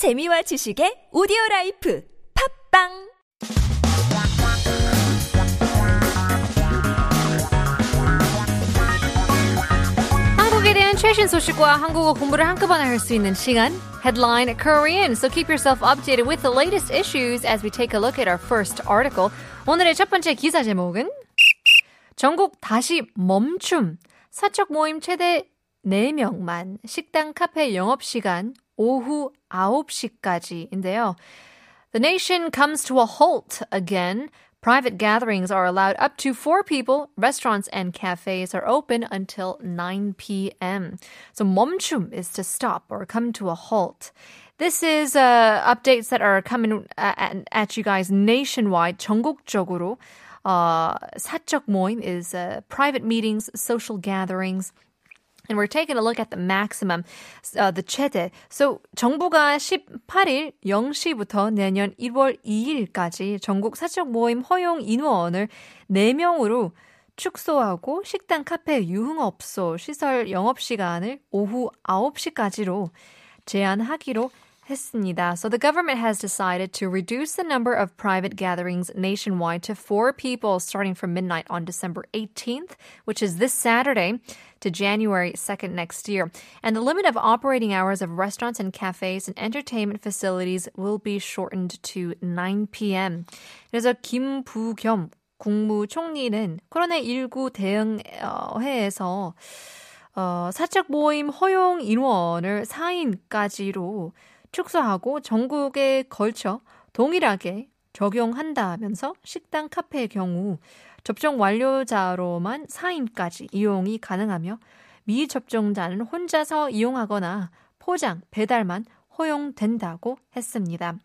재미와 지식의 오디오 라이프 팟빵 한국에 대한 최신 소식과 한국어 공부를 한꺼번에 할 수 있는 시간 Headline Korean. So keep yourself updated with the latest issues as we take a look at our first article. 오늘의 첫 번째 기사 제목은 전국 다시 멈춤. 사적 모임 최대 4명만 식당 카페 영업 시간 오후 9시까지인데요. The nation comes to a halt again. Private gatherings are allowed up to four people. Restaurants and cafes are open until 9 p.m. So 멈춤 is to stop or come to a halt. This is uh, updates that are coming at, at you guys nationwide, 전국적으로. Uh, 사적 모임 is uh, private meetings, social gatherings. And we're taking a look at the maximum, uh, the 최대. So 정부가 18일 0시부터 내년 1월 2일까지 전국 사적 모임 허용 인원을 4명으로 축소하고 식당, 카페, 유흥업소, 시설 영업시간을 오후 9시까지로 제한하기로 했습니다. So the government has decided to reduce the number of private gatherings nationwide to four people starting from midnight on December 18th, which is this Saturday, to January 2nd next year. And the limit of operating hours of restaurants and cafes and entertainment facilities will be shortened to 9 p.m. 그래서 김부겸 국무총리는 코로나19 대응회에서 어, 사적 모임 허용 인원을 4인까지로 축소하고 전국에 걸쳐 동일하게 적용한다면서 식당, 카페의 경우 접종 완료자로만 4인까지 이용이 가능하며 미접종자는 혼자서 이용하거나 포장, 배달만 허용된다고 했습니다.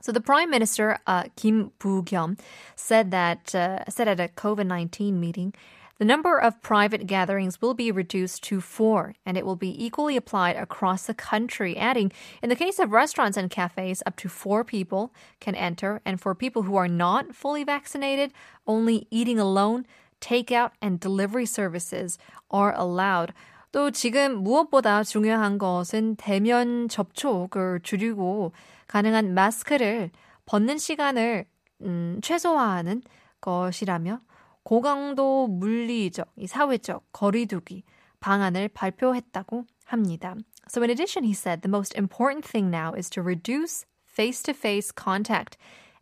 So the Prime Minister uh, Kim Boo-kyum said that uh, said at a COVID-19 meeting The number of private gatherings will be reduced to four, and it will be equally applied across the country, adding, in the case of restaurants and cafes, up to four people can enter, and for people who are not fully vaccinated, only eating alone, takeout, and delivery services are allowed. 또 지금 무엇보다 중요한 것은 대면 접촉을 줄이고 가능한 마스크를 벗는 시간을 음, 최소화하는 것이라며 고강도 물리적, 사회적 거리두기 방안을 발표했다고 합니다. So in addition, he said the most important thing now is to reduce face-to-face contact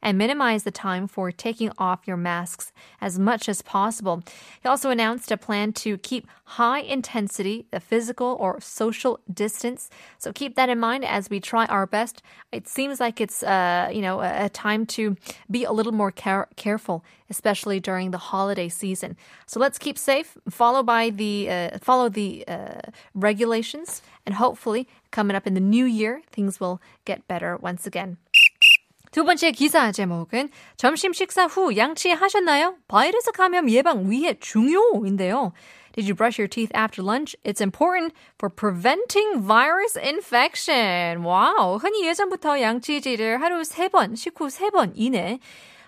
and minimize the time for taking off your masks as much as possible. He also announced a plan to keep high intensity, the physical or social distance. So keep that in mind as we try our best. It seems like it's, uh, you know, a, time to be a little more care- careful, especially during the holiday season. So let's keep safe, follow by the, uh, follow the uh, regulations, and hopefully coming up in the new year, things will get better once again. 두 번째 기사 제목은 점심 식사 후 양치하셨나요? 바이러스 감염 예방 위해 중요인데요. Did you brush your teeth after lunch? It's important for preventing virus infection. 와우. 흔히 예전부터 양치질을 하루 3번, 식후 3번 이내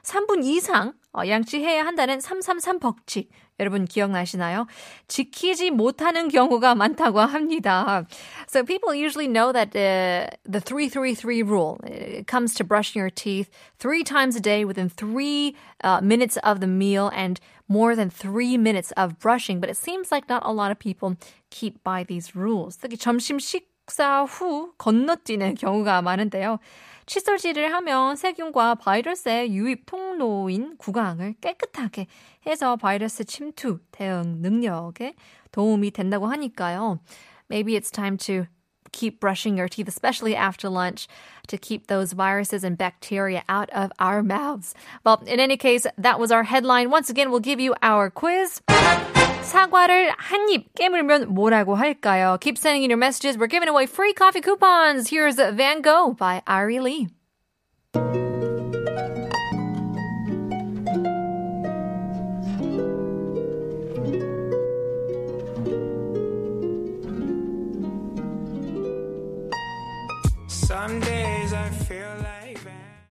3분 이상 양치해야 한다는 333 법칙. 여러분 기억나시나요? 지키지 못하는 경우가 많다고 합니다. So people usually know that uh, the 333 rule it comes to brushing your teeth three times a day within three uh, minutes of the meal and more than three minutes of brushing. But it seems like not a lot of people keep by these rules. 특히 점심 식 사 후 건너뛰는 경우가 많은데요. 칫솔질을 하면 세균과 바이러스의 유입 통로인 구강을 깨끗하게 해서 바이러스 침투 대응 능력에 도움이 된다고 하니까요. Maybe it's time to keep brushing your teeth, especially after lunch, to keep those viruses and bacteria out of our mouths. Well, in any case, that was our headline. Once again, we'll give you our quiz. 사과를 한 입 깨물면 뭐라고 할까요? Keep sending in your messages. We're giving away free coffee coupons. Here's Van Gogh by Ari Lee.